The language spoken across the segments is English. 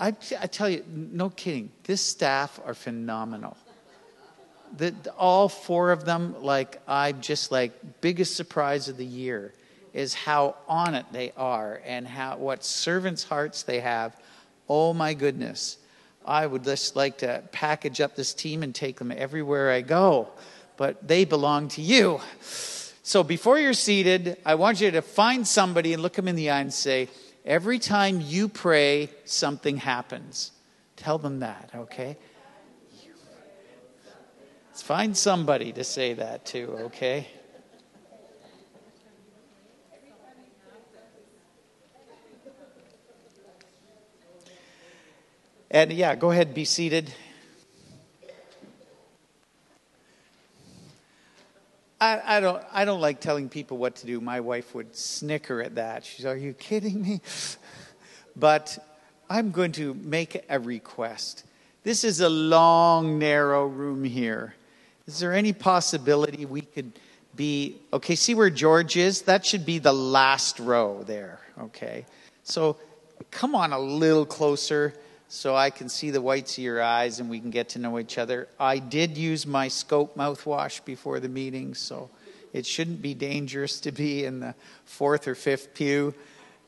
I, I tell you, no kidding, this staff are phenomenal. The, all four of them, like, I'm just like, biggest surprise of the year is how on it they are and how what servants' hearts they have. Oh my goodness. I would just like to package up this team and take them everywhere I go, but they belong to you. So before you're seated, I want you to find somebody and look them in the eye and say, Every time you pray, something happens. Tell them that, okay? Let's find somebody to say that to, okay? And yeah, go ahead, be seated. I, I, don't, I don't like telling people what to do. My wife would snicker at that. She's, Are you kidding me? But I'm going to make a request. This is a long, narrow room here. Is there any possibility we could be, okay, see where George is? That should be the last row there, okay? So come on a little closer so I can see the whites of your eyes and we can get to know each other. I did use my scope mouthwash before the meeting, so it shouldn't be dangerous to be in the fourth or fifth pew.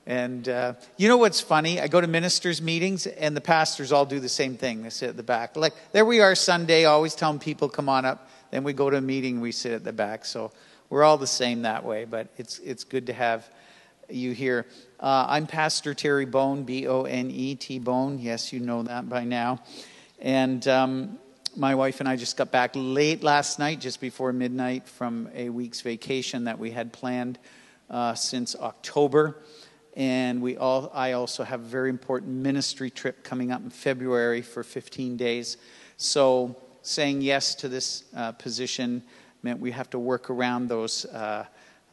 And uh, you know what's funny? I go to ministers' meetings, and the pastors all do the same thing. They sit at the back. Like, there we are Sunday, always telling people, come on up. Then we go to a meeting, we sit at the back. So we're all the same that way, but it's, it's good to have you here. Uh, I'm Pastor Terry Bone, B O N E T Bone. Yes, you know that by now. And um, my wife and I just got back late last night, just before midnight, from a week's vacation that we had planned uh, since October. And we all, I also have a very important ministry trip coming up in February for 15 days. So saying yes to this uh, position meant we have to work around those uh,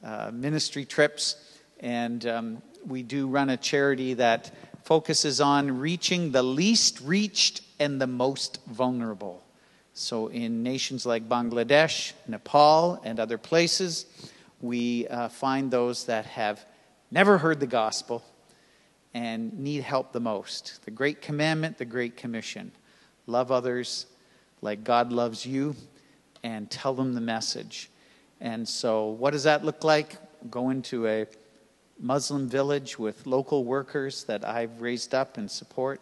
uh, ministry trips. And um, we do run a charity that focuses on reaching the least reached and the most vulnerable. So, in nations like Bangladesh, Nepal, and other places, we uh, find those that have never heard the gospel and need help the most. The Great Commandment, the Great Commission love others like God loves you and tell them the message. And so, what does that look like? Go into a Muslim village with local workers that I've raised up and support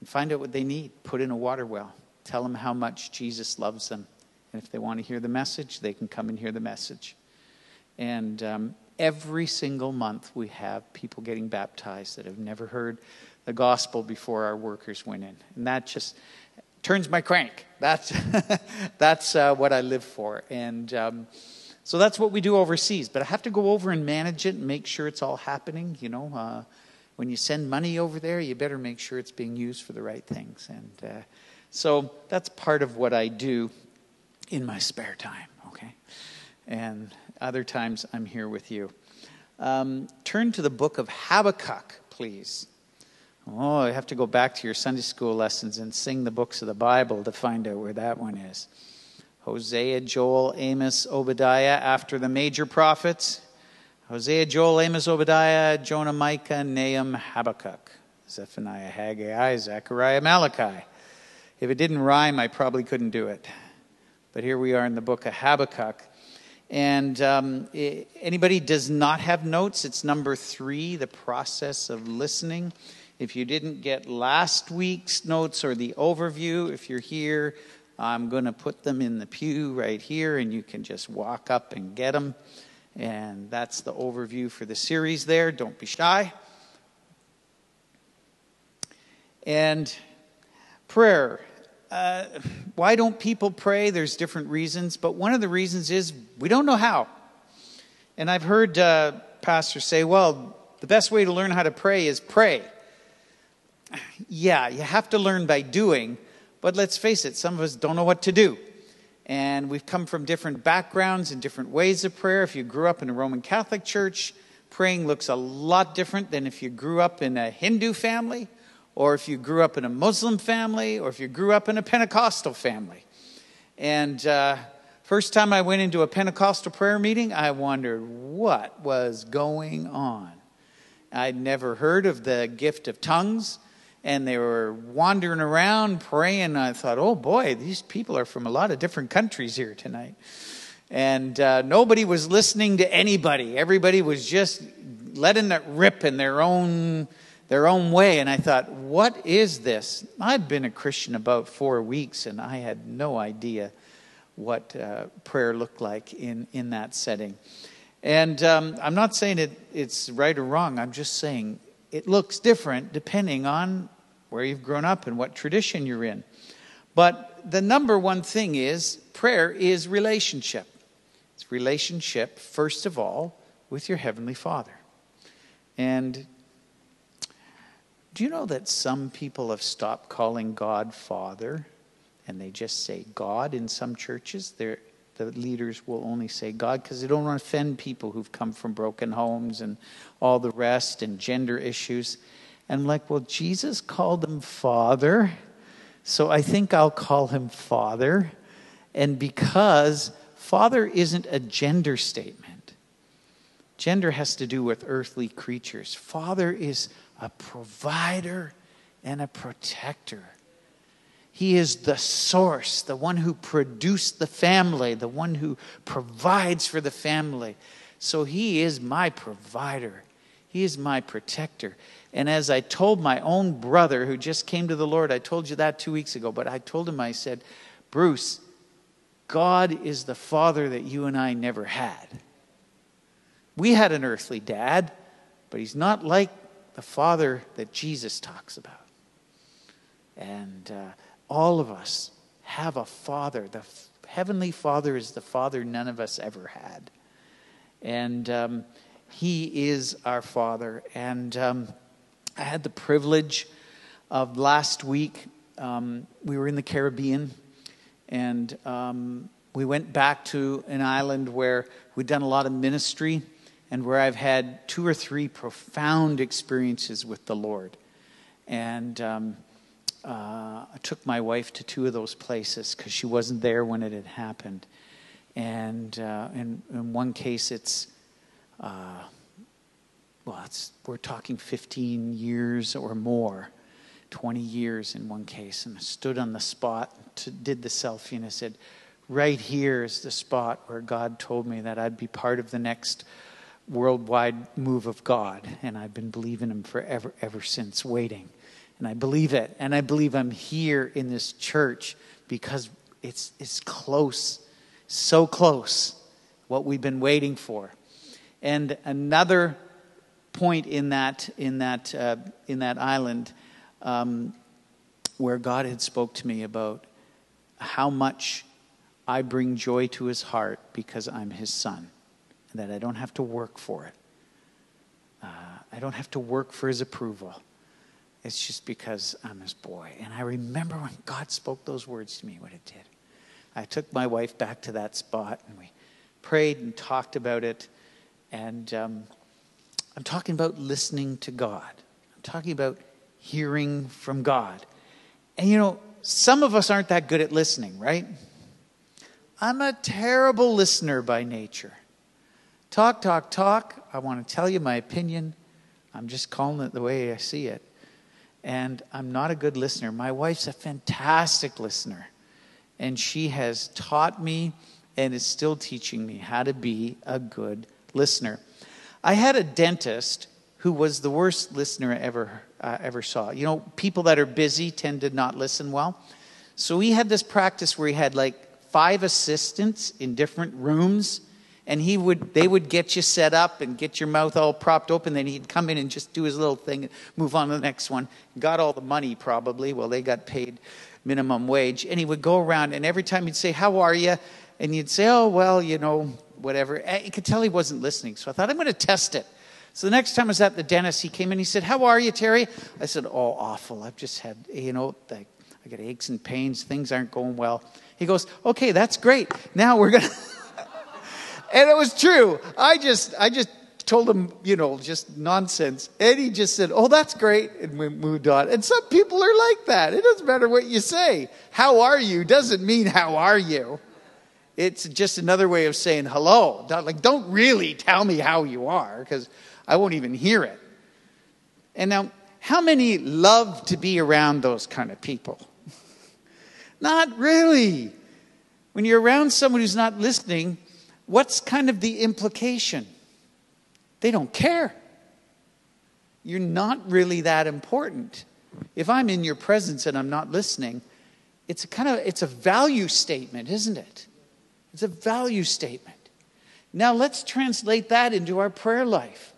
and find out what they need. Put in a water well. Tell them how much Jesus loves them. And if they want to hear the message, they can come and hear the message. And um, every single month, we have people getting baptized that have never heard the gospel before our workers went in. And that just turns my crank. That's, that's uh, what I live for. And. Um, so that's what we do overseas. But I have to go over and manage it and make sure it's all happening. You know, uh, when you send money over there, you better make sure it's being used for the right things. And uh, so that's part of what I do in my spare time, okay? And other times I'm here with you. Um, turn to the book of Habakkuk, please. Oh, I have to go back to your Sunday school lessons and sing the books of the Bible to find out where that one is. Hosea, Joel, Amos, Obadiah after the major prophets. Hosea, Joel, Amos, Obadiah, Jonah, Micah, Nahum, Habakkuk, Zephaniah, Haggai, Zechariah, Malachi. If it didn't rhyme, I probably couldn't do it. But here we are in the book of Habakkuk. And um, anybody does not have notes, it's number three, the process of listening. If you didn't get last week's notes or the overview, if you're here, I'm going to put them in the pew right here, and you can just walk up and get them. And that's the overview for the series there. Don't be shy. And prayer. Uh, why don't people pray? There's different reasons, but one of the reasons is we don't know how. And I've heard uh, pastors say, well, the best way to learn how to pray is pray. Yeah, you have to learn by doing, but let's face it, some of us don't know what to do. And we've come from different backgrounds and different ways of prayer. If you grew up in a Roman Catholic church, praying looks a lot different than if you grew up in a Hindu family, or if you grew up in a Muslim family, or if you grew up in a Pentecostal family. And uh, first time I went into a Pentecostal prayer meeting, I wondered what was going on. I'd never heard of the gift of tongues. And they were wandering around praying. I thought, oh boy, these people are from a lot of different countries here tonight. And uh, nobody was listening to anybody. Everybody was just letting it rip in their own their own way. And I thought, what is this? I'd been a Christian about four weeks, and I had no idea what uh, prayer looked like in, in that setting. And um, I'm not saying it, it's right or wrong, I'm just saying it looks different depending on where you've grown up and what tradition you're in. But the number one thing is prayer is relationship. It's relationship, first of all, with your Heavenly Father. And do you know that some people have stopped calling God Father and they just say God in some churches? They're, the leaders will only say God because they don't want to offend people who've come from broken homes and all the rest and gender issues. And I'm like, well, Jesus called him Father, so I think I'll call him Father. And because Father isn't a gender statement, gender has to do with earthly creatures. Father is a provider and a protector. He is the source, the one who produced the family, the one who provides for the family. So he is my provider. He is my protector. And as I told my own brother who just came to the Lord, I told you that two weeks ago, but I told him, I said, Bruce, God is the father that you and I never had. We had an earthly dad, but he's not like the Father that Jesus talks about. And uh, all of us have a Father. The f- Heavenly Father is the Father none of us ever had. And um, He is our Father. And um, I had the privilege of last week, um, we were in the Caribbean, and um, we went back to an island where we'd done a lot of ministry and where I've had two or three profound experiences with the Lord. And um, uh, I took my wife to two of those places because she wasn't there when it had happened. And uh, in, in one case, it's, uh, well, we're talking 15 years or more, 20 years in one case. And I stood on the spot, to, did the selfie, and I said, Right here is the spot where God told me that I'd be part of the next worldwide move of God, and I've been believing Him forever, ever since, waiting. And I believe it, and I believe I'm here in this church because it's, it's close, so close, what we've been waiting for. And another point in that, in that, uh, in that island um, where God had spoke to me about how much I bring joy to his heart because I'm his son and that I don't have to work for it. Uh, I don't have to work for his approval. It's just because I'm his boy. And I remember when God spoke those words to me, what it did. I took my wife back to that spot and we prayed and talked about it. And um, I'm talking about listening to God, I'm talking about hearing from God. And you know, some of us aren't that good at listening, right? I'm a terrible listener by nature. Talk, talk, talk. I want to tell you my opinion. I'm just calling it the way I see it. And I'm not a good listener. My wife's a fantastic listener. And she has taught me and is still teaching me how to be a good listener. I had a dentist who was the worst listener I ever, uh, ever saw. You know, people that are busy tend to not listen well. So he had this practice where he had like five assistants in different rooms and he would they would get you set up and get your mouth all propped open then he'd come in and just do his little thing and move on to the next one got all the money probably well they got paid minimum wage and he would go around and every time he'd say how are you and you'd say oh well you know whatever you could tell he wasn't listening so i thought i'm going to test it so the next time i was at the dentist he came in he said how are you terry i said oh awful i've just had you know i got aches and pains things aren't going well he goes okay that's great now we're going to and it was true. I just, I just told him, you know, just nonsense. And he just said, Oh, that's great. And we moved on. And some people are like that. It doesn't matter what you say. How are you doesn't mean how are you. It's just another way of saying hello. Like, don't really tell me how you are because I won't even hear it. And now, How many love to be around those kind of people? not really. When you're around someone who's not listening, what's kind of the implication? They don't care. You're not really that important. If I'm in your presence and I'm not listening, it's a kind of it's a value statement, isn't it? It's a value statement. Now let's translate that into our prayer life.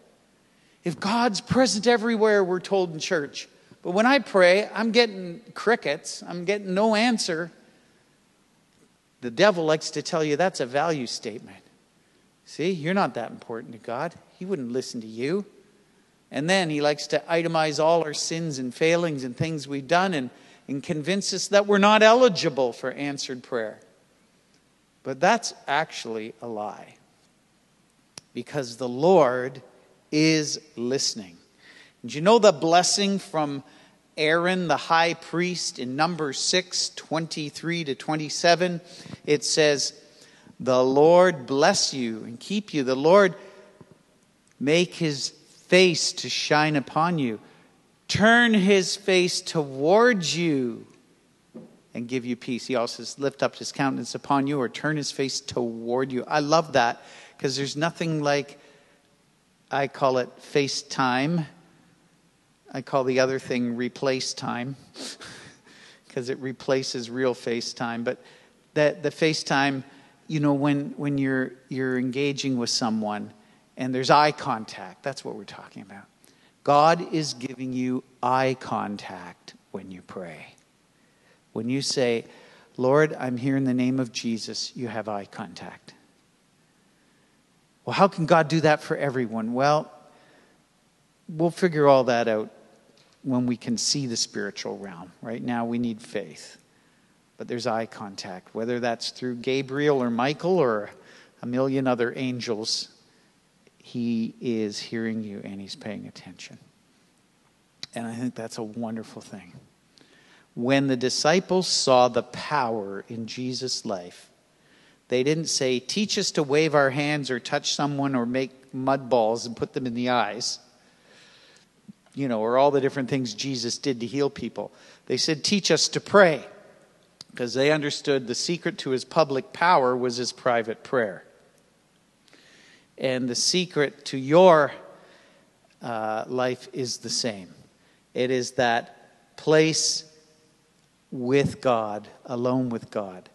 If God's present everywhere, we're told in church, but when I pray, I'm getting crickets, I'm getting no answer. The devil likes to tell you that's a value statement. See, you're not that important to God. He wouldn't listen to you. And then he likes to itemize all our sins and failings and things we've done and, and convince us that we're not eligible for answered prayer. But that's actually a lie. Because the Lord is listening. And you know the blessing from Aaron, the high priest, in Numbers 6 23 to 27? It says, The Lord bless you and keep you. The Lord make his face to shine upon you, turn his face towards you and give you peace. He also says, lift up his countenance upon you or turn his face toward you. I love that because there's nothing like, I call it face time. I call the other thing replace time because it replaces real face time. But that the face time, you know, when, when you're, you're engaging with someone and there's eye contact. That's what we're talking about. God is giving you eye contact when you pray. When you say, Lord, I'm here in the name of Jesus, you have eye contact. Well, how can God do that for everyone? Well, we'll figure all that out when we can see the spiritual realm. Right now, we need faith. But there's eye contact, whether that's through Gabriel or Michael or a million other angels he is hearing you and he's paying attention. And I think that's a wonderful thing. When the disciples saw the power in Jesus' life, they didn't say, Teach us to wave our hands or touch someone or make mud balls and put them in the eyes, you know, or all the different things Jesus did to heal people. They said, Teach us to pray, because they understood the secret to his public power was his private prayer. And the secret to your uh, life is the same it is that place with God, alone with God.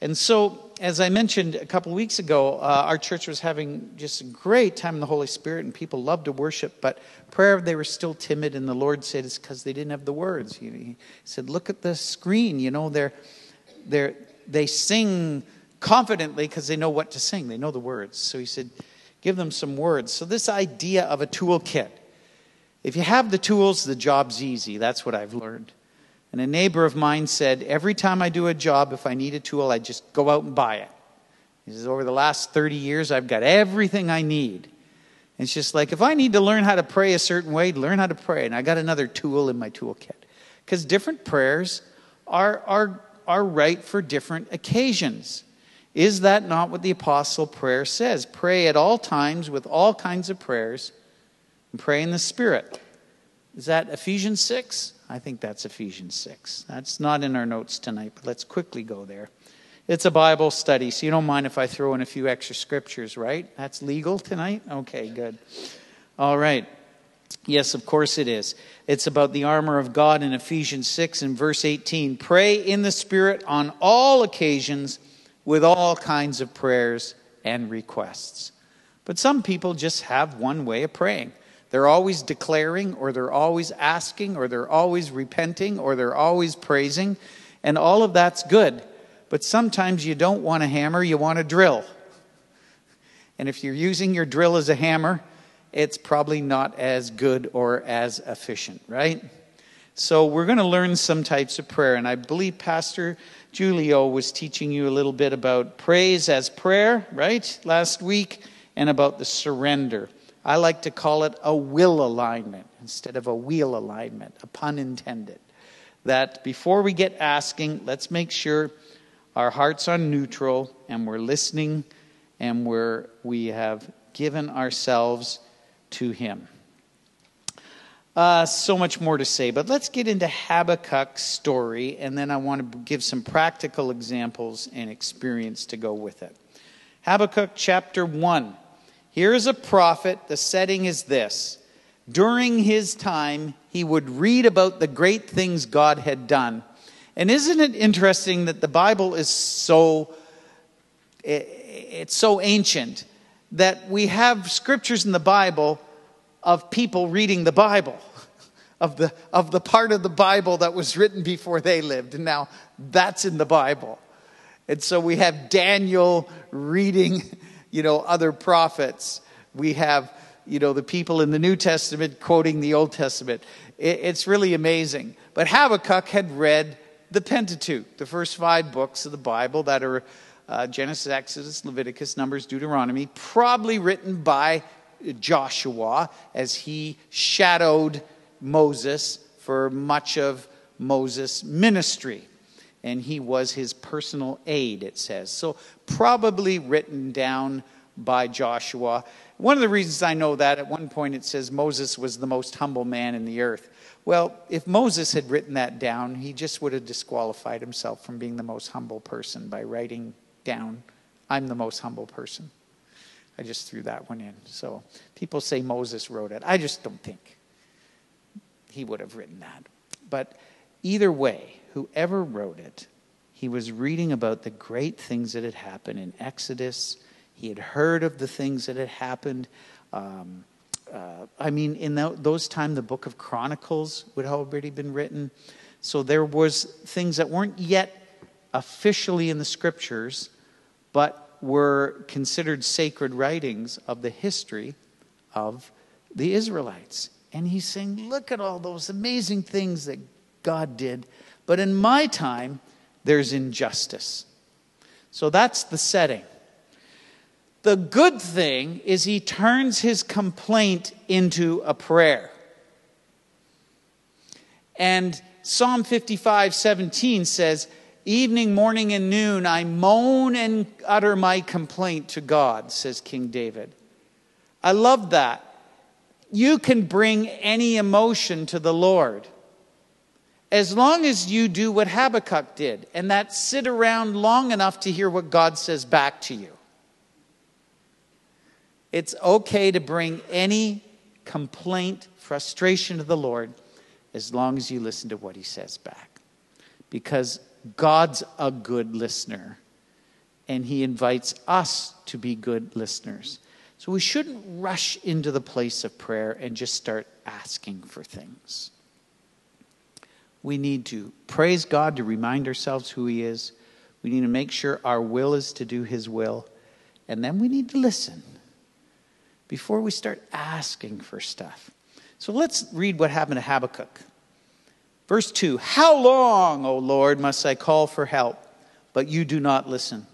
And so, as I mentioned a couple weeks ago, uh, our church was having just a great time in the Holy Spirit, and people loved to worship. But prayer, they were still timid, and the Lord said it's because they didn't have the words. He, he said, "Look at the screen. You know, they're, they're, they sing confidently because they know what to sing. They know the words." So He said, give them some words. So, this idea of a toolkit. If you have the tools, the job's easy. That's what I've learned. And a neighbor of mine said, Every time I do a job, if I need a tool, I just go out and buy it. He says, Over the last 30 years, I've got everything I need. And it's just like, if I need to learn how to pray a certain way, learn how to pray. And I got another tool in my toolkit. Because different prayers are, are, are right for different occasions. Is that not what the apostle prayer says? Pray at all times with all kinds of prayers and pray in the Spirit. Is that Ephesians 6? I think that's Ephesians 6. That's not in our notes tonight, but let's quickly go there. It's a Bible study, so you don't mind if I throw in a few extra scriptures, right? That's legal tonight? Okay, good. All right. Yes, of course it is. It's about the armor of God in Ephesians 6 and verse 18. Pray in the Spirit on all occasions with all kinds of prayers and requests. But some people just have one way of praying. They're always declaring, or they're always asking, or they're always repenting, or they're always praising. And all of that's good. But sometimes you don't want a hammer, you want a drill. And if you're using your drill as a hammer, it's probably not as good or as efficient, right? So we're going to learn some types of prayer. And I believe Pastor Julio was teaching you a little bit about praise as prayer, right, last week, and about the surrender. I like to call it a will alignment instead of a wheel alignment, a pun intended. That before we get asking, let's make sure our hearts are neutral and we're listening and we're, we have given ourselves to Him. Uh, so much more to say, but let's get into Habakkuk's story, and then I want to give some practical examples and experience to go with it. Habakkuk chapter 1. Here is a prophet. The setting is this. During his time, he would read about the great things God had done. And isn't it interesting that the Bible is so it's so ancient that we have scriptures in the Bible of people reading the Bible, of the, of the part of the Bible that was written before they lived. And now that's in the Bible. And so we have Daniel reading, you know, other prophets. We have, you know, the people in the New Testament quoting the Old Testament. It, it's really amazing. But Habakkuk had read the Pentateuch, the first five books of the Bible that are uh, Genesis, Exodus, Leviticus, Numbers, Deuteronomy, probably written by Joshua as he shadowed Moses for much of Moses' ministry. And he was his personal aide, it says. So, probably written down by Joshua. One of the reasons I know that, at one point it says Moses was the most humble man in the earth. Well, if Moses had written that down, he just would have disqualified himself from being the most humble person by writing down, I'm the most humble person. I just threw that one in. So people say Moses wrote it. I just don't think he would have written that. But either way, whoever wrote it, he was reading about the great things that had happened in Exodus. He had heard of the things that had happened. Um, uh, I mean, in those time, the book of Chronicles would have already been written. So there was things that weren't yet officially in the scriptures, but were considered sacred writings of the history of the Israelites. And he's saying, Look at all those amazing things that God did. But in my time, there's injustice. So that's the setting. The good thing is he turns his complaint into a prayer. And Psalm 55 17 says, Evening, morning, and noon, I moan and utter my complaint to God, says King David. I love that. You can bring any emotion to the Lord as long as you do what Habakkuk did, and that sit around long enough to hear what God says back to you. It's okay to bring any complaint, frustration to the Lord as long as you listen to what he says back. Because God's a good listener, and He invites us to be good listeners. So we shouldn't rush into the place of prayer and just start asking for things. We need to praise God to remind ourselves who He is. We need to make sure our will is to do His will. And then we need to listen before we start asking for stuff. So let's read what happened to Habakkuk. Verse 2 How long, O Lord, must I call for help, but you do not listen?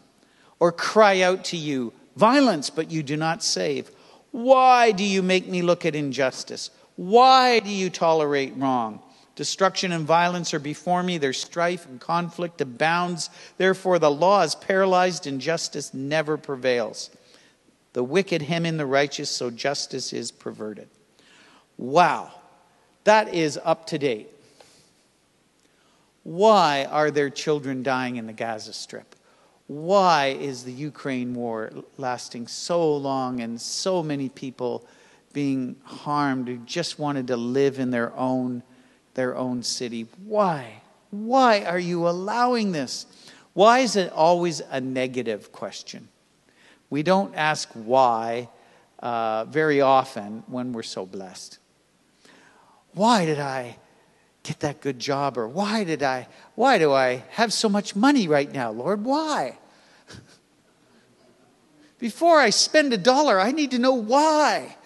Or cry out to you, violence, but you do not save? Why do you make me look at injustice? Why do you tolerate wrong? Destruction and violence are before me. Their strife and conflict abounds. Therefore, the law is paralyzed and justice never prevails. The wicked hem in the righteous, so justice is perverted. Wow, that is up to date. Why are there children dying in the Gaza Strip? Why is the Ukraine war lasting so long and so many people being harmed who just wanted to live in their own, their own city? Why? Why are you allowing this? Why is it always a negative question? We don't ask why uh, very often when we're so blessed. Why did I get that good job or why did I why do I have so much money right now, Lord? Why? Before I spend a dollar, I need to know why.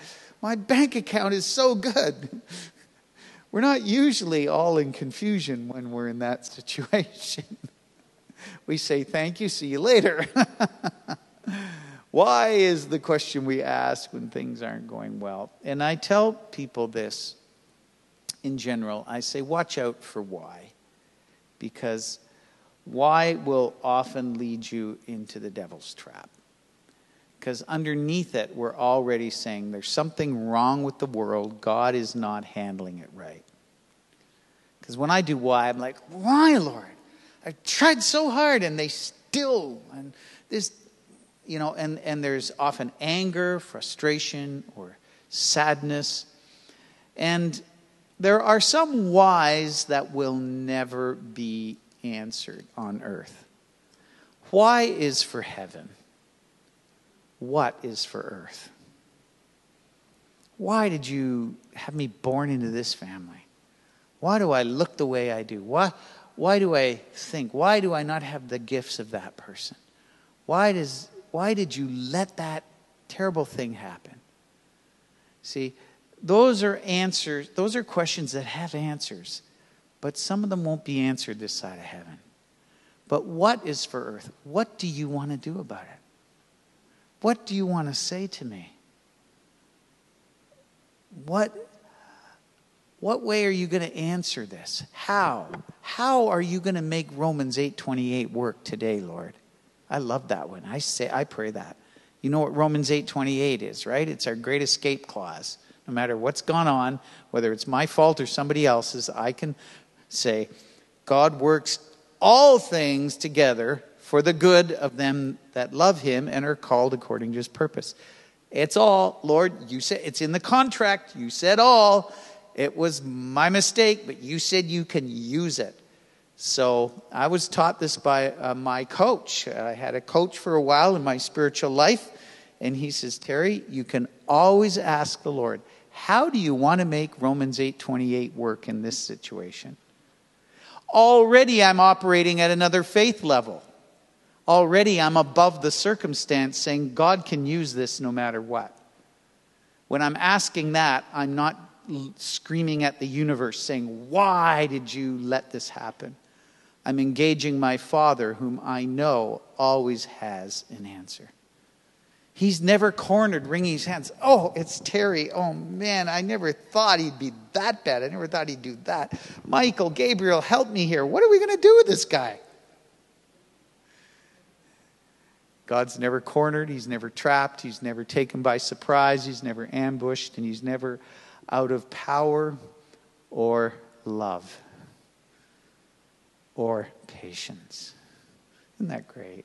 My bank account is so good. We're not usually all in confusion when we're in that situation. We say, Thank you, see you later. Why is the question we ask when things aren't going well? And I tell people this in general, I say watch out for why. Because why will often lead you into the devil's trap. Because underneath it, we're already saying there's something wrong with the world. God is not handling it right. Because when I do why, I'm like, why, Lord? I tried so hard and they still, and this, you know, and, and there's often anger, frustration, or sadness. And there are some whys that will never be answered on earth. Why is for heaven? What is for earth? Why did you have me born into this family? Why do I look the way I do? Why, why do I think? Why do I not have the gifts of that person? Why, does, why did you let that terrible thing happen? See, those are answers, those are questions that have answers, but some of them won't be answered this side of heaven. But what is for earth? What do you want to do about it? What do you want to say to me? What, what way are you going to answer this? How? How are you going to make Romans 8:28 work today, Lord? I love that one. I say I pray that. You know what Romans 8:28 is, right? It's our great escape clause. No matter what's gone on, whether it's my fault or somebody else's, I can say God works all things together for the good of them that love him and are called according to his purpose. It's all, Lord, you said it's in the contract. You said all. It was my mistake, but you said you can use it. So I was taught this by uh, my coach. I had a coach for a while in my spiritual life, and he says, Terry, you can always ask the Lord, how do you want to make Romans 8:28 work in this situation? Already I'm operating at another faith level. Already I'm above the circumstance saying God can use this no matter what. When I'm asking that, I'm not screaming at the universe saying, Why did you let this happen? I'm engaging my Father, whom I know always has an answer. He's never cornered, wringing his hands. Oh, it's Terry. Oh, man, I never thought he'd be that bad. I never thought he'd do that. Michael, Gabriel, help me here. What are we going to do with this guy? God's never cornered. He's never trapped. He's never taken by surprise. He's never ambushed. And he's never out of power or love or patience. Isn't that great?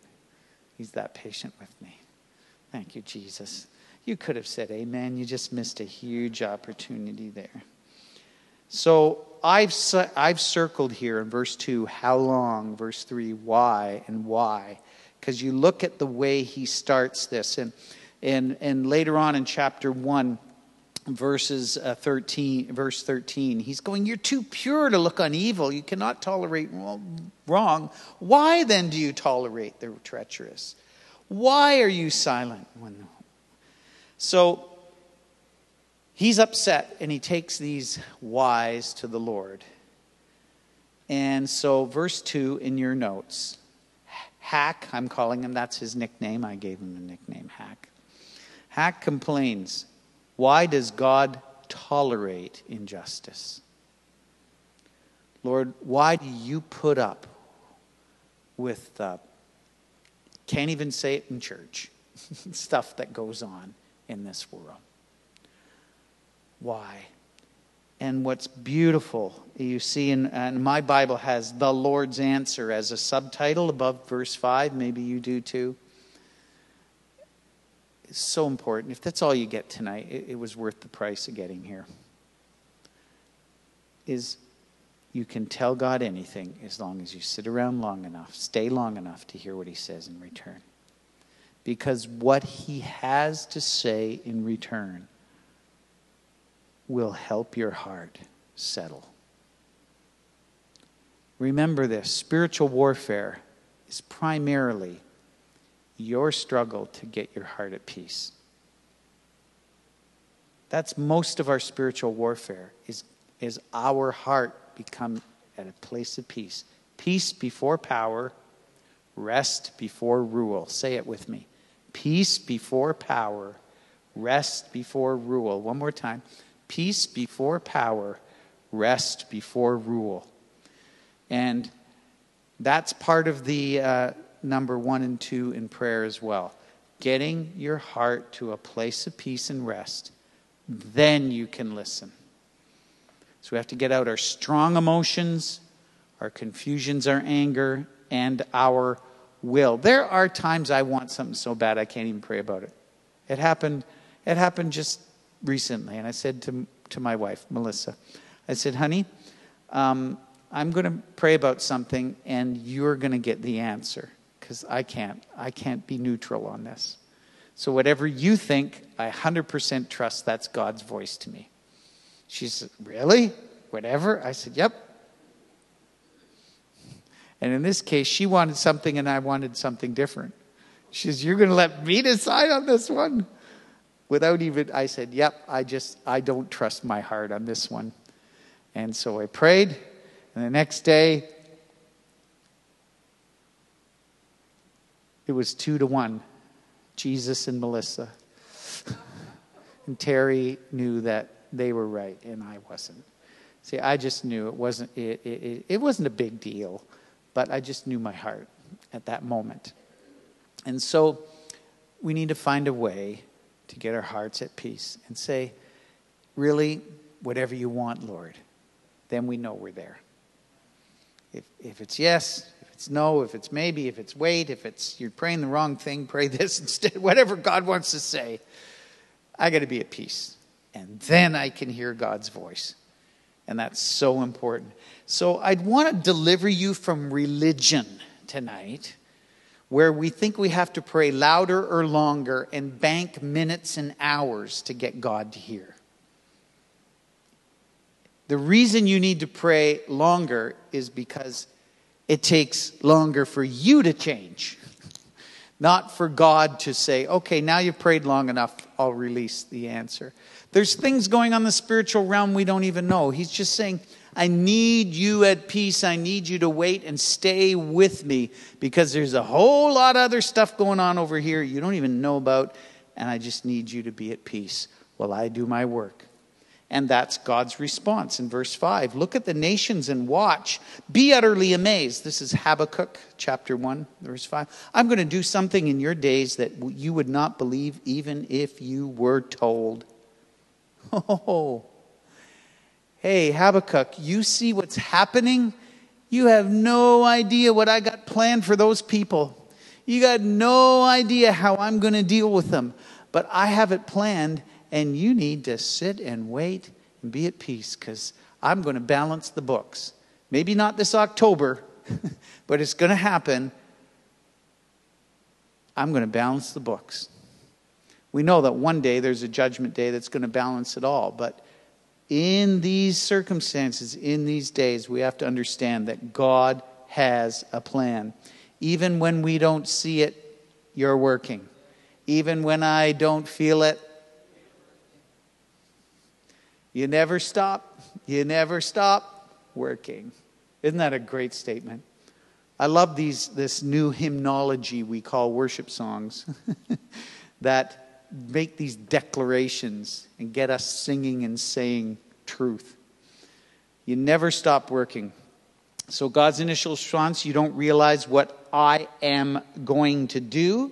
He's that patient with me. Thank you, Jesus. You could have said amen. You just missed a huge opportunity there. So I've, I've circled here in verse 2 how long, verse 3 why, and why. Because you look at the way he starts this. And, and, and later on in chapter 1, verses uh, 13 verse 13 he's going you're too pure to look on evil you cannot tolerate wrong why then do you tolerate the treacherous why are you silent? When... So he's upset and he takes these whys to the Lord. And so, verse 2 in your notes Hack, I'm calling him, that's his nickname. I gave him the nickname Hack. Hack complains, Why does God tolerate injustice? Lord, why do you put up with uh, can't even say it in church. Stuff that goes on in this world. Why? And what's beautiful, you see, in, and my Bible has the Lord's answer as a subtitle above verse 5. Maybe you do too. It's so important. If that's all you get tonight, it, it was worth the price of getting here. Is you can tell God anything as long as you sit around long enough, stay long enough to hear what He says in return. Because what He has to say in return will help your heart settle. Remember this spiritual warfare is primarily your struggle to get your heart at peace. That's most of our spiritual warfare is, is our heart become at a place of peace. Peace before power, rest before rule. Say it with me. Peace before power, rest before rule. One more time. Peace before power, rest before rule. And that's part of the uh, number one and two in prayer as well. getting your heart to a place of peace and rest, then you can listen. So we have to get out our strong emotions, our confusions, our anger, and our will. There are times I want something so bad I can't even pray about it. It happened it happened just recently and I said to to my wife, Melissa, I said, "Honey, um, I'm going to pray about something and you're going to get the answer because I can't. I can't be neutral on this. So, whatever you think, I 100% trust that's God's voice to me. She said, Really? Whatever? I said, Yep. And in this case, she wanted something and I wanted something different. She says, You're going to let me decide on this one? Without even, I said, Yep, I just, I don't trust my heart on this one. And so I prayed and the next day, it was two to one Jesus and Melissa. and Terry knew that they were right and I wasn't. See, I just knew it wasn't, it, it, it wasn't a big deal, but I just knew my heart at that moment. And so we need to find a way to get our hearts at peace and say, really, whatever you want, Lord, then we know we're there. If, if it's yes, if it's no, if it's maybe, if it's wait, if it's you're praying the wrong thing, pray this instead. Whatever God wants to say, I got to be at peace. And then I can hear God's voice. And that's so important. So I'd want to deliver you from religion tonight, where we think we have to pray louder or longer and bank minutes and hours to get God to hear. The reason you need to pray longer is because it takes longer for you to change, not for God to say, okay, now you've prayed long enough, I'll release the answer. There's things going on in the spiritual realm we don't even know. He's just saying, I need you at peace. I need you to wait and stay with me because there's a whole lot of other stuff going on over here you don't even know about, and I just need you to be at peace while I do my work. And that's God's response in verse 5. Look at the nations and watch. Be utterly amazed. This is Habakkuk chapter 1, verse 5. I'm going to do something in your days that you would not believe even if you were told. Oh, hey, Habakkuk, you see what's happening? You have no idea what I got planned for those people. You got no idea how I'm going to deal with them. But I have it planned and you need to sit and wait and be at peace because I'm going to balance the books. Maybe not this October, but it's going to happen. I'm going to balance the books. We know that one day there's a judgment day that's going to balance it all, but in these circumstances, in these days, we have to understand that God has a plan. Even when we don't see it, you're working. Even when I don't feel it, you never stop. You never stop working. Isn't that a great statement? I love these, this new hymnology we call worship songs that make these declarations and get us singing and saying truth. You never stop working. So, God's initial response you don't realize what I am going to do.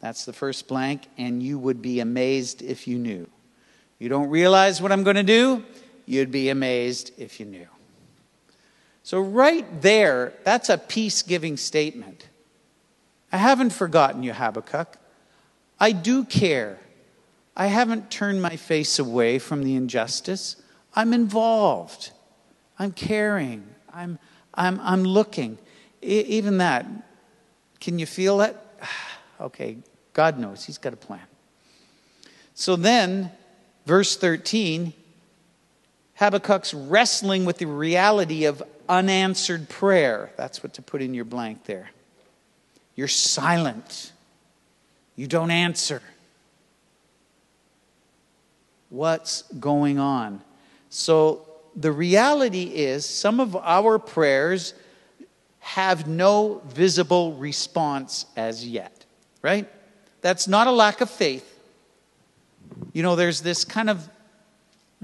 That's the first blank, and you would be amazed if you knew. You don't realize what I'm going to do? You'd be amazed if you knew. So, right there, that's a peace giving statement. I haven't forgotten you, Habakkuk. I do care. I haven't turned my face away from the injustice. I'm involved. I'm caring. I'm, I'm, I'm looking. Even that, can you feel it? okay, God knows. He's got a plan. So then, Verse 13 Habakkuk's wrestling with the reality of unanswered prayer. That's what to put in your blank there. You're silent, you don't answer. What's going on? So, the reality is, some of our prayers have no visible response as yet, right? That's not a lack of faith. You know, there's this kind of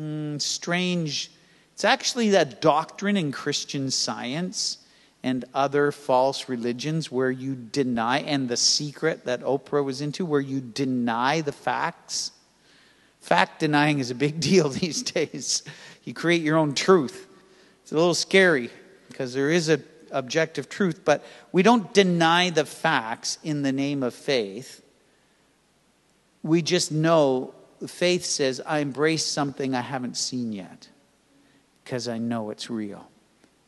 mm, strange, it's actually that doctrine in Christian science, and other false religions where you deny, and the secret that Oprah was into, where you deny the facts. Fact denying is a big deal these days. You create your own truth. It's a little scary because there is an objective truth, but we don't deny the facts in the name of faith. We just know faith says, I embrace something I haven't seen yet because I know it's real.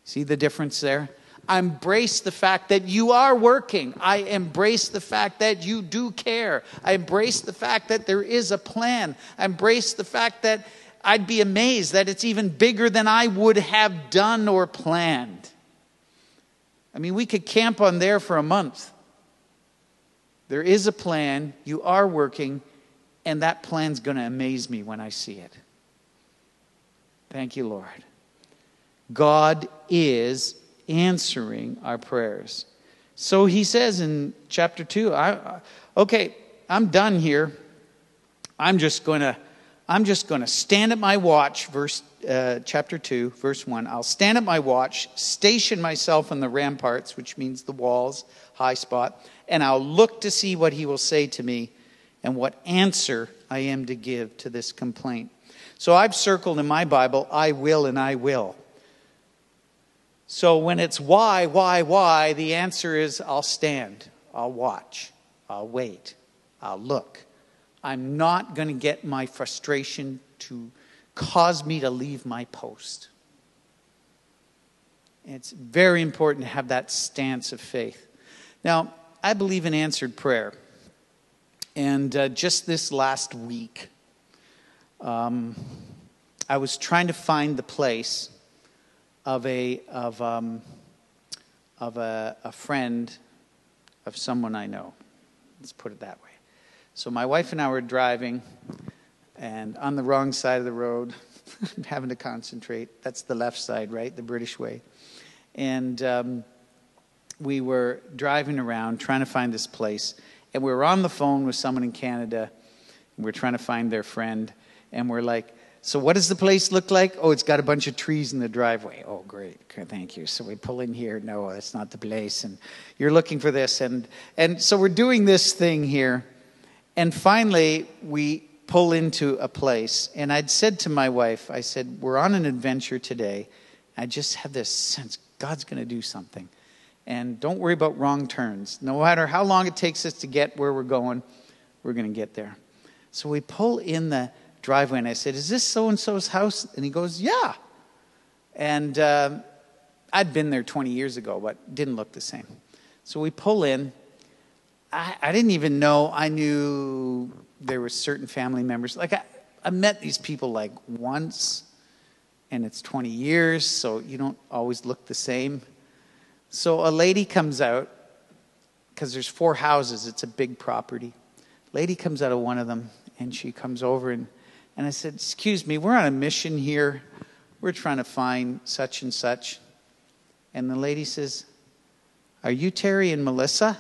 See the difference there? I embrace the fact that you are working. I embrace the fact that you do care. I embrace the fact that there is a plan. I embrace the fact that I'd be amazed that it's even bigger than I would have done or planned. I mean, we could camp on there for a month. There is a plan, you are working, and that plan's going to amaze me when I see it. Thank you, Lord. God is answering our prayers. So he says in chapter 2, I, okay, I'm done here. I'm just going to I'm just going to stand at my watch verse uh, chapter 2 verse 1 I'll stand at my watch station myself on the ramparts which means the walls high spot and I'll look to see what he will say to me and what answer I am to give to this complaint. So I've circled in my Bible I will and I will. So when it's why, why, why, the answer is I'll stand, I'll watch, I'll wait, I'll look. I'm not going to get my frustration to cause me to leave my post. It's very important to have that stance of faith. Now, I believe in answered prayer. And uh, just this last week, um, I was trying to find the place of a of um, of a, a friend of someone I know. Let's put it that way. So my wife and I were driving, and on the wrong side of the road, having to concentrate. That's the left side, right? The British way. And um, we were driving around trying to find this place, and we were on the phone with someone in Canada. And we're trying to find their friend, and we're like, so, what does the place look like? Oh, it's got a bunch of trees in the driveway. Oh, great. Thank you. So, we pull in here. No, that's not the place. And you're looking for this. And, and so, we're doing this thing here. And finally, we pull into a place. And I'd said to my wife, I said, We're on an adventure today. I just have this sense God's going to do something. And don't worry about wrong turns. No matter how long it takes us to get where we're going, we're going to get there. So, we pull in the driveway and I said, Is this so and so's house? And he goes, Yeah. And uh, I'd been there 20 years ago, but didn't look the same. So we pull in. I, I didn't even know I knew there were certain family members. Like, I, I met these people like once, and it's 20 years, so you don't always look the same. So a lady comes out, because there's four houses, it's a big property. Lady comes out of one of them, and she comes over and and I said, Excuse me, we're on a mission here. We're trying to find such and such. And the lady says, Are you Terry and Melissa?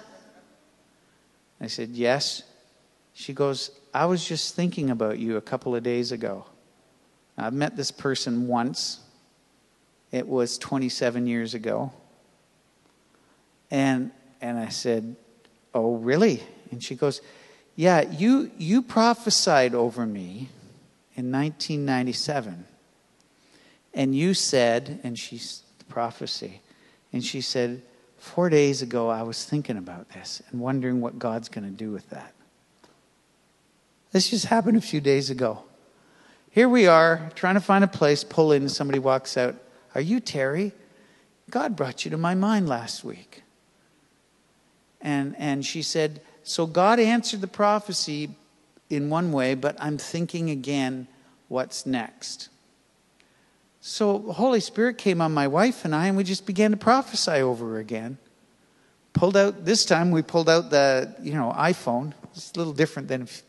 I said, Yes. She goes, I was just thinking about you a couple of days ago. I've met this person once. It was 27 years ago. And and I said, "Oh, really?" And she goes, "Yeah, you you prophesied over me in 1997. And you said, and she's the prophecy, and she said, Four days ago, I was thinking about this and wondering what God's going to do with that. This just happened a few days ago. Here we are, trying to find a place, pull in, somebody walks out. Are you Terry? God brought you to my mind last week. And, and she said, So God answered the prophecy in one way, but I'm thinking again, what's next? So the Holy Spirit came on my wife and I, and we just began to prophesy over again. Pulled out, this time we pulled out the, you know, iPhone. It's a little different than if,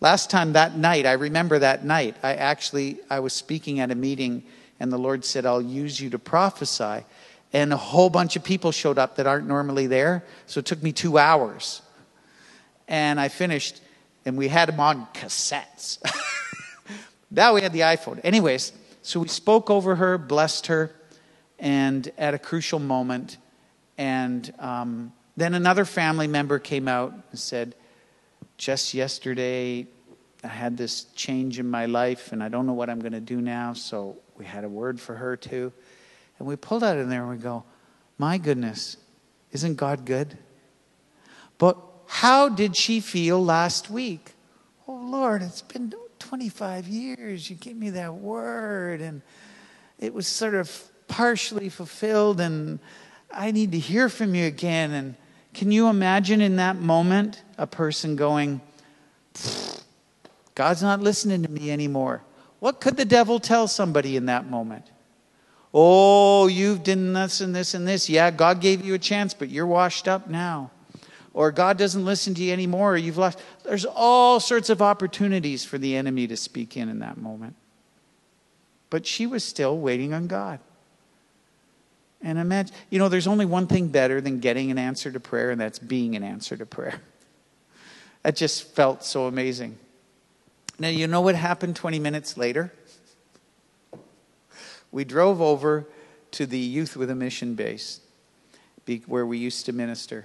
last time that night, I remember that night, I actually, I was speaking at a meeting and the Lord said, I'll use you to prophesy. And a whole bunch of people showed up that aren't normally there. So it took me two hours. And I finished and we had them on cassettes. now we had the iPhone. Anyways, so we spoke over her, blessed her, and at a crucial moment, And um, then another family member came out and said, Just yesterday, I had this change in my life, and I don't know what I'm going to do now. So we had a word for her too. And we pulled out in there and we go, My goodness, isn't God good? But how did she feel last week? Oh, Lord, it's been 25 years. You gave me that word, and it was sort of partially fulfilled, and I need to hear from you again. And can you imagine in that moment a person going, God's not listening to me anymore? What could the devil tell somebody in that moment? Oh, you've done this and this and this. Yeah, God gave you a chance, but you're washed up now. Or God doesn't listen to you anymore, or you've lost. There's all sorts of opportunities for the enemy to speak in in that moment. But she was still waiting on God. And imagine, you know, there's only one thing better than getting an answer to prayer, and that's being an answer to prayer. That just felt so amazing. Now, you know what happened 20 minutes later? We drove over to the Youth with a Mission base where we used to minister.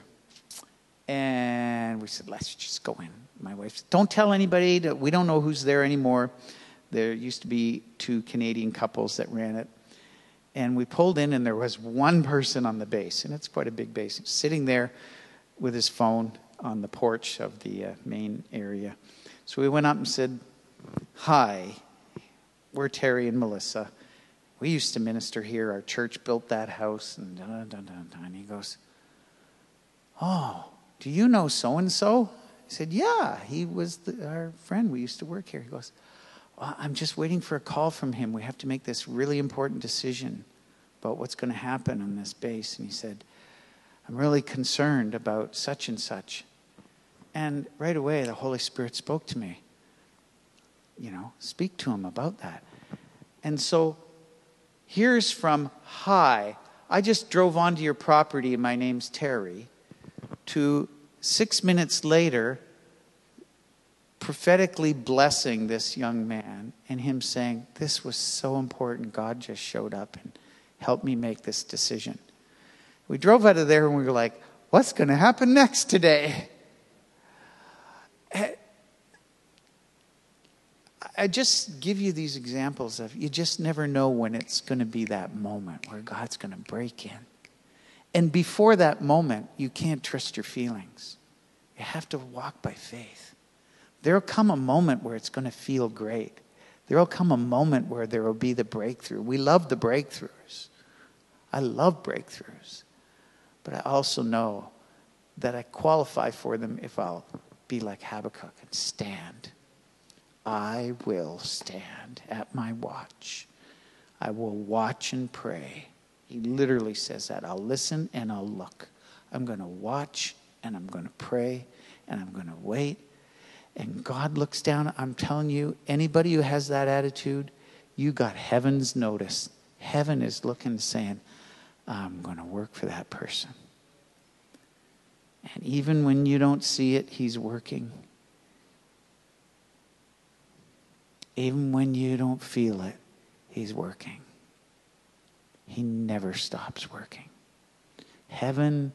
And we said, let's just go in. My wife said, don't tell anybody. That we don't know who's there anymore. There used to be two Canadian couples that ran it. And we pulled in, and there was one person on the base, and it's quite a big base, sitting there with his phone on the porch of the uh, main area. So we went up and said, Hi, we're Terry and Melissa. We used to minister here. Our church built that house. And, da, da, da, and he goes, Oh, do you know so and so? I said, Yeah, he was the, our friend. We used to work here. He goes, well, I'm just waiting for a call from him. We have to make this really important decision about what's going to happen on this base. And he said, I'm really concerned about such and such. And right away, the Holy Spirit spoke to me. You know, speak to him about that. And so here's from Hi. I just drove onto your property, my name's Terry, to six minutes later, prophetically blessing this young man and him saying, This was so important. God just showed up and helped me make this decision. We drove out of there and we were like, What's going to happen next today? Eh, I just give you these examples of you just never know when it's going to be that moment where God's going to break in. And before that moment, you can't trust your feelings. You have to walk by faith. There'll come a moment where it's going to feel great. There'll come a moment where there will be the breakthrough. We love the breakthroughs. I love breakthroughs. But I also know that I qualify for them if I'll be like Habakkuk and stand. I will stand at my watch. I will watch and pray. He literally says that. I'll listen and I'll look. I'm going to watch and I'm going to pray and I'm going to wait. And God looks down. I'm telling you, anybody who has that attitude, you got heaven's notice. Heaven is looking, saying, I'm going to work for that person. And even when you don't see it, He's working. Even when you don't feel it, He's working. He never stops working. Heaven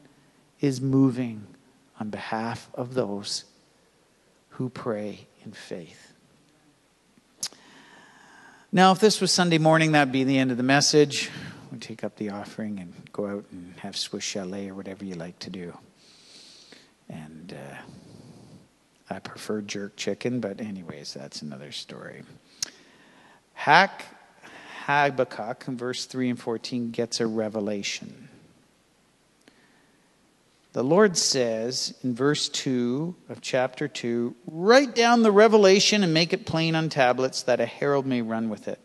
is moving on behalf of those who pray in faith. Now, if this was Sunday morning, that'd be the end of the message. We take up the offering and go out and have Swiss chalet or whatever you like to do. And uh, I prefer jerk chicken, but anyways, that's another story. Hack Habakkuk, in verse 3 and 14, gets a revelation. The Lord says in verse 2 of chapter 2 Write down the revelation and make it plain on tablets that a herald may run with it.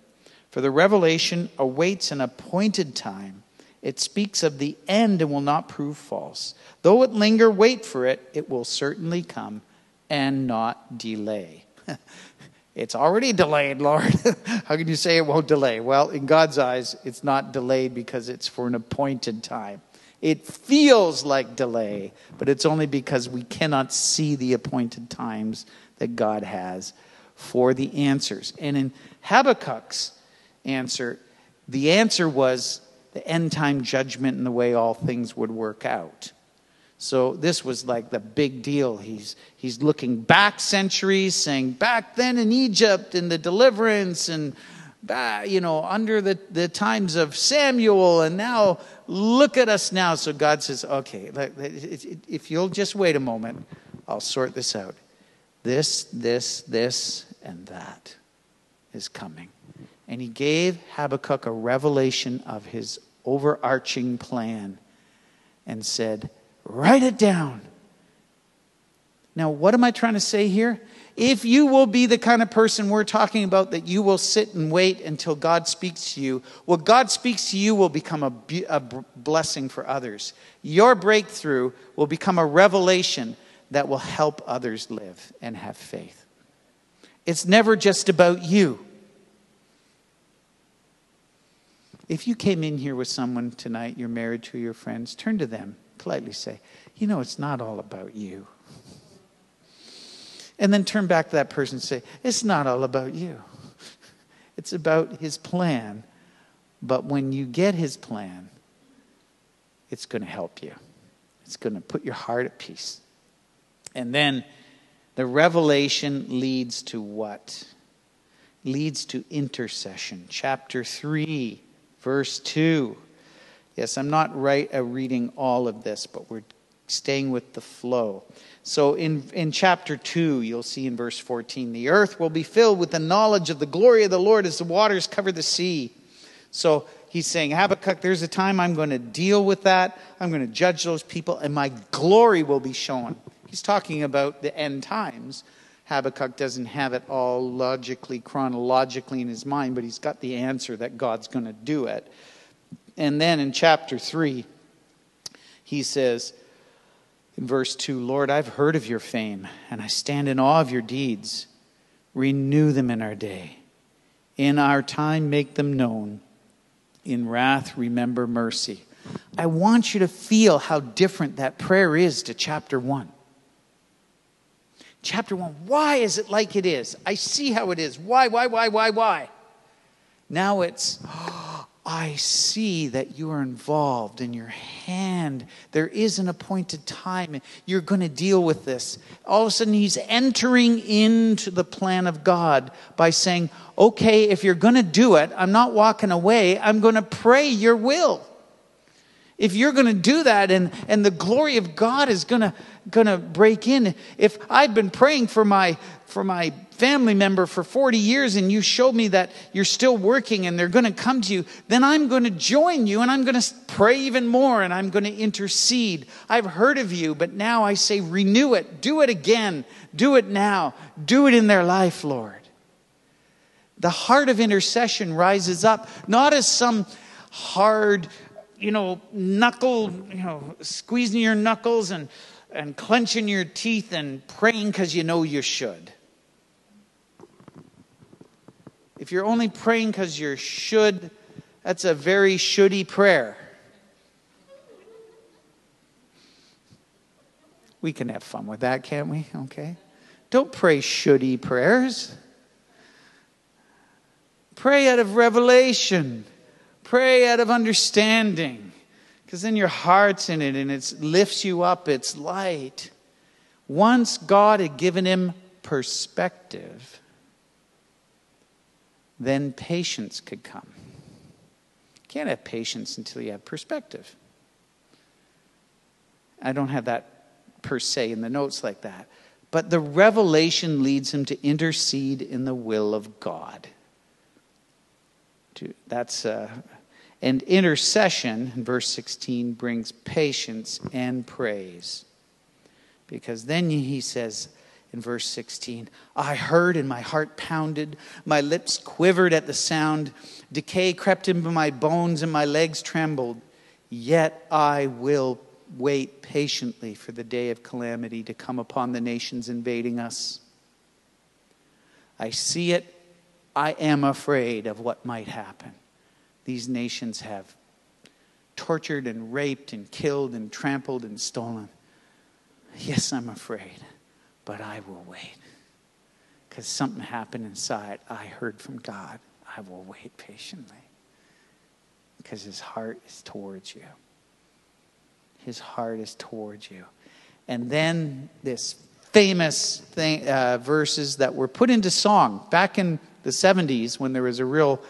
For the revelation awaits an appointed time. It speaks of the end and will not prove false. Though it linger, wait for it. It will certainly come and not delay. it's already delayed, Lord. How can you say it won't delay? Well, in God's eyes, it's not delayed because it's for an appointed time. It feels like delay, but it's only because we cannot see the appointed times that God has for the answers. And in Habakkuk's answer, the answer was the end time judgment and the way all things would work out. So this was like the big deal. He's, he's looking back centuries, saying, back then in Egypt and the deliverance and, you know, under the, the times of Samuel, and now look at us now. So God says, okay, if you'll just wait a moment, I'll sort this out. This, this, this, and that is coming. And he gave Habakkuk a revelation of his overarching plan and said, Write it down. Now, what am I trying to say here? If you will be the kind of person we're talking about that you will sit and wait until God speaks to you, what God speaks to you will become a, a blessing for others. Your breakthrough will become a revelation that will help others live and have faith. It's never just about you. If you came in here with someone tonight, you're married to your friends, turn to them politely say, You know, it's not all about you. And then turn back to that person and say, It's not all about you. It's about his plan. But when you get his plan, it's going to help you, it's going to put your heart at peace. And then the revelation leads to what? Leads to intercession. Chapter 3, verse 2. Yes, I'm not right, uh, reading all of this, but we're staying with the flow. So in, in chapter 2, you'll see in verse 14 the earth will be filled with the knowledge of the glory of the Lord as the waters cover the sea. So he's saying, Habakkuk, there's a time I'm going to deal with that. I'm going to judge those people, and my glory will be shown. He's talking about the end times. Habakkuk doesn't have it all logically, chronologically in his mind, but he's got the answer that God's going to do it. And then in chapter 3, he says in verse 2 Lord, I've heard of your fame, and I stand in awe of your deeds. Renew them in our day. In our time, make them known. In wrath, remember mercy. I want you to feel how different that prayer is to chapter 1. Chapter 1, why is it like it is? I see how it is. Why, why, why, why, why? Now it's, I see that you are involved in your hand. There is an appointed time. You're going to deal with this. All of a sudden, he's entering into the plan of God by saying, Okay, if you're going to do it, I'm not walking away. I'm going to pray your will. If you're going to do that and, and the glory of God is going to, going to break in, if I've been praying for my, for my family member for 40 years and you showed me that you're still working and they're going to come to you, then I'm going to join you and I'm going to pray even more and I'm going to intercede. I've heard of you, but now I say renew it. Do it again. Do it now. Do it in their life, Lord. The heart of intercession rises up not as some hard, you know, knuckle, you know, squeezing your knuckles and, and clenching your teeth and praying because you know you should. If you're only praying because you should, that's a very shouldy prayer. We can have fun with that, can't we? Okay. Don't pray shouldy prayers. Pray out of revelation. Pray out of understanding. Because then your heart's in it and it lifts you up. It's light. Once God had given him perspective, then patience could come. You can't have patience until you have perspective. I don't have that per se in the notes like that. But the revelation leads him to intercede in the will of God. That's uh, and intercession in verse 16 brings patience and praise. Because then he says, in verse 16. I heard and my heart pounded. My lips quivered at the sound. Decay crept into my bones and my legs trembled. Yet I will wait patiently for the day of calamity to come upon the nations invading us. I see it. I am afraid of what might happen. These nations have tortured and raped and killed and trampled and stolen. Yes, I'm afraid but I will wait. Because something happened inside. I heard from God. I will wait patiently. because his heart is towards you. His heart is towards you. And then this famous thing, uh, verses that were put into song back in the 70s when there was a real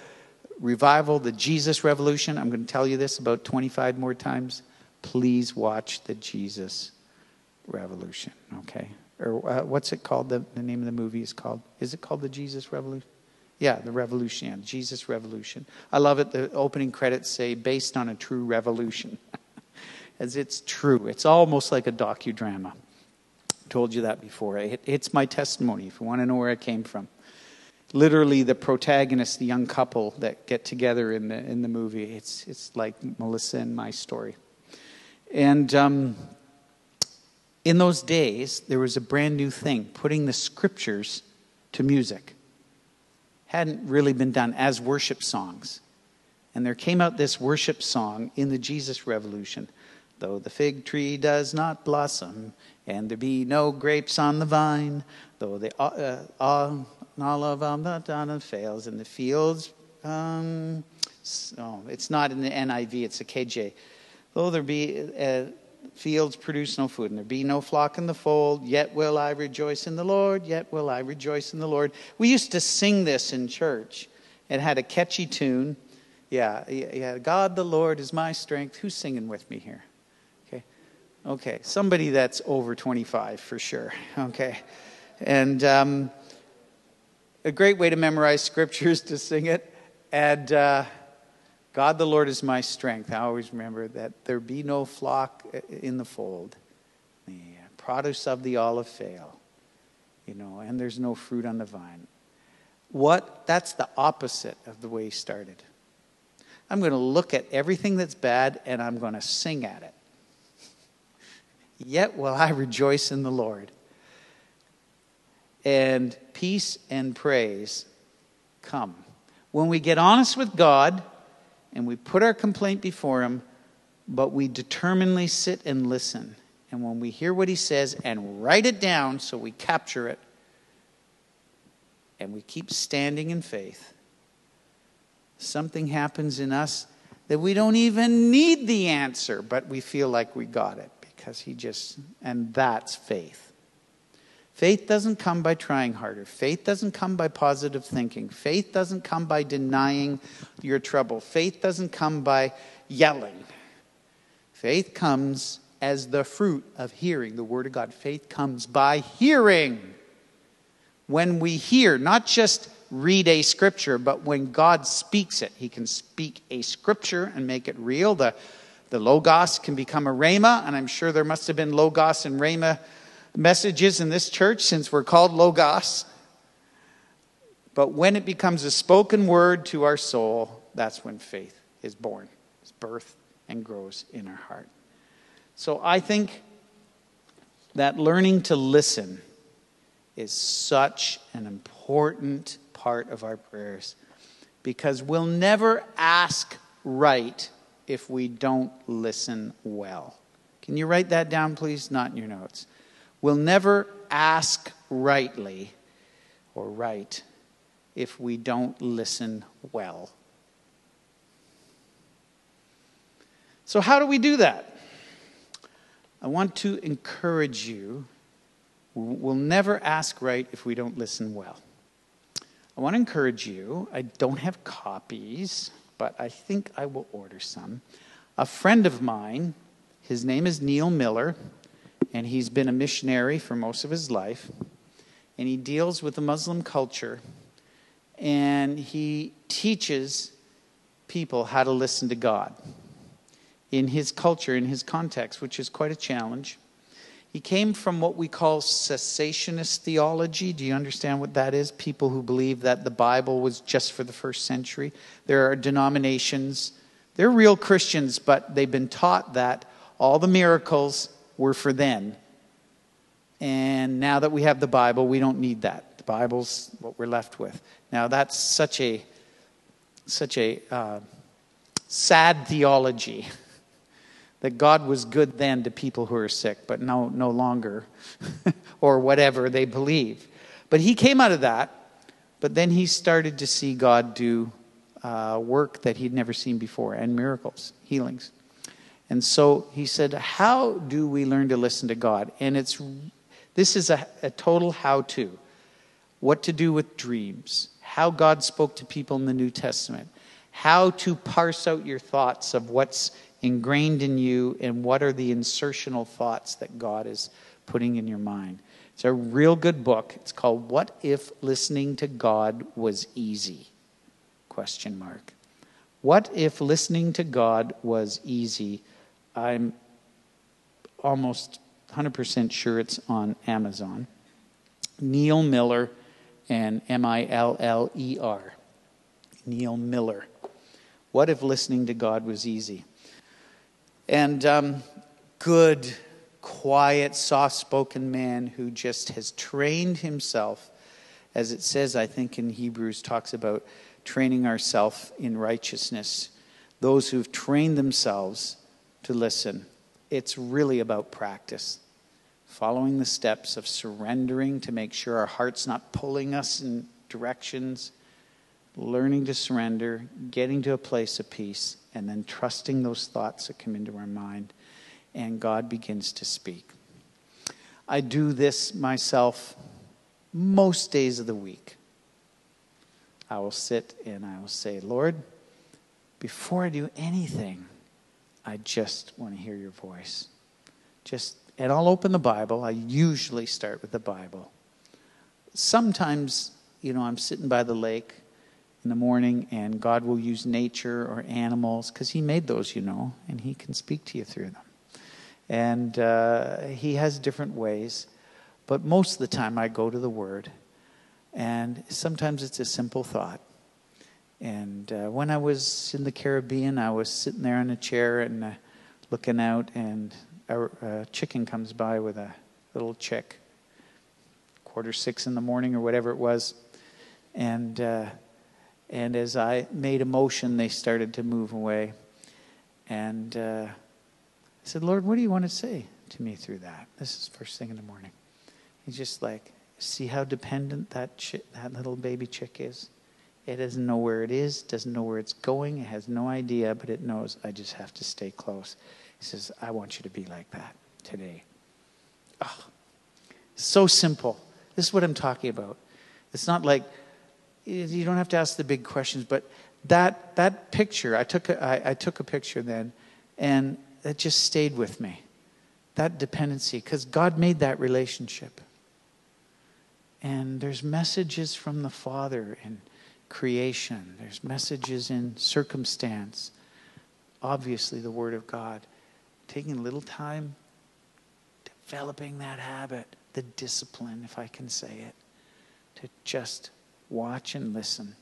revival, the Jesus Revolution. I'm going to tell you this about 25 more times. Please watch the Jesus Revolution, okay? Or uh, what's it called? The, the name of the movie is called? Is it called the Jesus Revolution? Yeah, the Revolution, yeah, Jesus Revolution. I love it. The opening credits say, based on a true revolution. As it's true. It's almost like a docudrama. Told you that before. It, it's my testimony if you want to know where it came from. Literally, the protagonist, the young couple that get together in the, in the movie, it's, it's like Melissa and my story. And um, in those days, there was a brand new thing putting the scriptures to music hadn't really been done as worship songs. And there came out this worship song in the Jesus Revolution. Though the fig tree does not blossom, and there be no grapes on the vine, though the uh, uh, olive on the donna fails, in the fields, um, oh, it's not in the NIV, it's a KJ. Though there be uh, fields produce no food, and there be no flock in the fold, yet will I rejoice in the Lord, yet will I rejoice in the Lord. We used to sing this in church. It had a catchy tune. Yeah, yeah, God the Lord is my strength. Who's singing with me here? Okay. Okay, somebody that's over 25 for sure. Okay. And um, a great way to memorize scriptures to sing it. And uh, God the Lord is my strength. I always remember that there be no flock in the fold. The produce of the olive fail, you know, and there's no fruit on the vine. What? That's the opposite of the way he started. I'm going to look at everything that's bad and I'm going to sing at it. Yet will I rejoice in the Lord. And peace and praise come. When we get honest with God, and we put our complaint before Him, but we determinedly sit and listen. And when we hear what He says and write it down so we capture it, and we keep standing in faith, something happens in us that we don't even need the answer, but we feel like we got it because He just, and that's faith. Faith doesn't come by trying harder. Faith doesn't come by positive thinking. Faith doesn't come by denying your trouble. Faith doesn't come by yelling. Faith comes as the fruit of hearing the Word of God. Faith comes by hearing. When we hear, not just read a scripture, but when God speaks it, He can speak a scripture and make it real. The, the Logos can become a Rhema, and I'm sure there must have been Logos and Rhema messages in this church since we're called Logos. But when it becomes a spoken word to our soul, that's when faith is born, is birthed, and grows in our heart. So I think that learning to listen is such an important part of our prayers because we'll never ask right if we don't listen well. Can you write that down, please? Not in your notes will never ask rightly or right if we don't listen well. So, how do we do that? I want to encourage you. We'll never ask right if we don't listen well. I want to encourage you. I don't have copies, but I think I will order some. A friend of mine, his name is Neil Miller and he's been a missionary for most of his life. And he deals with the Muslim culture, and he teaches people how to listen to God in his culture, in his context, which is quite a challenge. He came from what we call cessationist theology. Do you understand what that is? People who believe that the Bible was just for the first century. There are denominations, they're real Christians, but they've been taught that all the miracles were for then. And now that we have the Bible, we don't need that. The Bible's what we're left with. Now that's such a such a uh, sad theology that God was good then to people who are sick, but no no longer, or whatever they believe. But he came out of that, but then he started to see God do uh, work that he'd never seen before and miracles, healings. And so he said, How do we learn to listen to God? And it's this is a, a total how to. What to do with dreams, how God spoke to people in the New Testament, how to parse out your thoughts of what's ingrained in you and what are the insertional thoughts that God is putting in your mind. It's a real good book. It's called What If Listening to God Was Easy? Question mark. What if listening to God was easy? I'm almost 100% sure it's on Amazon. Neil Miller and M I L L E R. Neil Miller. What if listening to God was easy? And um, good, quiet, soft spoken man who just has trained himself, as it says, I think in Hebrews, talks about training ourselves in righteousness. Those who've trained themselves to listen. It's really about practice. Following the steps of surrendering to make sure our heart's not pulling us in directions, learning to surrender, getting to a place of peace, and then trusting those thoughts that come into our mind, and God begins to speak. I do this myself most days of the week. I will sit and I will say, Lord, before I do anything, I just want to hear your voice. Just and I'll open the Bible. I usually start with the Bible. Sometimes, you know, I'm sitting by the lake in the morning and God will use nature or animals because He made those, you know, and He can speak to you through them. And uh, He has different ways. But most of the time, I go to the Word and sometimes it's a simple thought. And uh, when I was in the Caribbean, I was sitting there in a chair and uh, looking out, and a, a, chicken comes by with a little chick, quarter six in the morning or whatever it was. And, uh, and as I made a motion, they started to move away. And uh, I said, Lord, what do you want to say to me through that? This is first thing in the morning. He's just like, See how dependent that, chi- that little baby chick is? It doesn't know where it is, doesn't know where it's going, it has no idea, but it knows I just have to stay close. He says, I want you to be like that today. Oh, so simple. This is what I'm talking about. It's not like you don't have to ask the big questions, but that that picture, I took a, I, I took a picture then, and it just stayed with me. That dependency, because God made that relationship. And there's messages from the Father in creation, there's messages in circumstance. Obviously, the Word of God. Taking a little time, developing that habit, the discipline, if I can say it, to just watch and listen.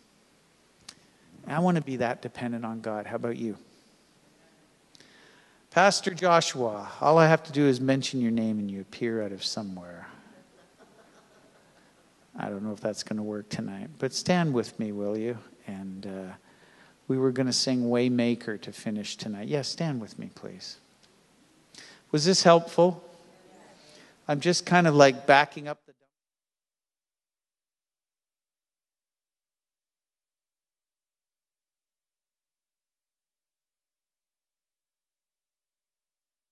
I want to be that dependent on God. How about you? Pastor Joshua, all I have to do is mention your name and you appear out of somewhere. I don't know if that's going to work tonight, but stand with me, will you? And uh, we were going to sing Waymaker to finish tonight. Yes, yeah, stand with me, please. Was this helpful? I'm just kind of like backing up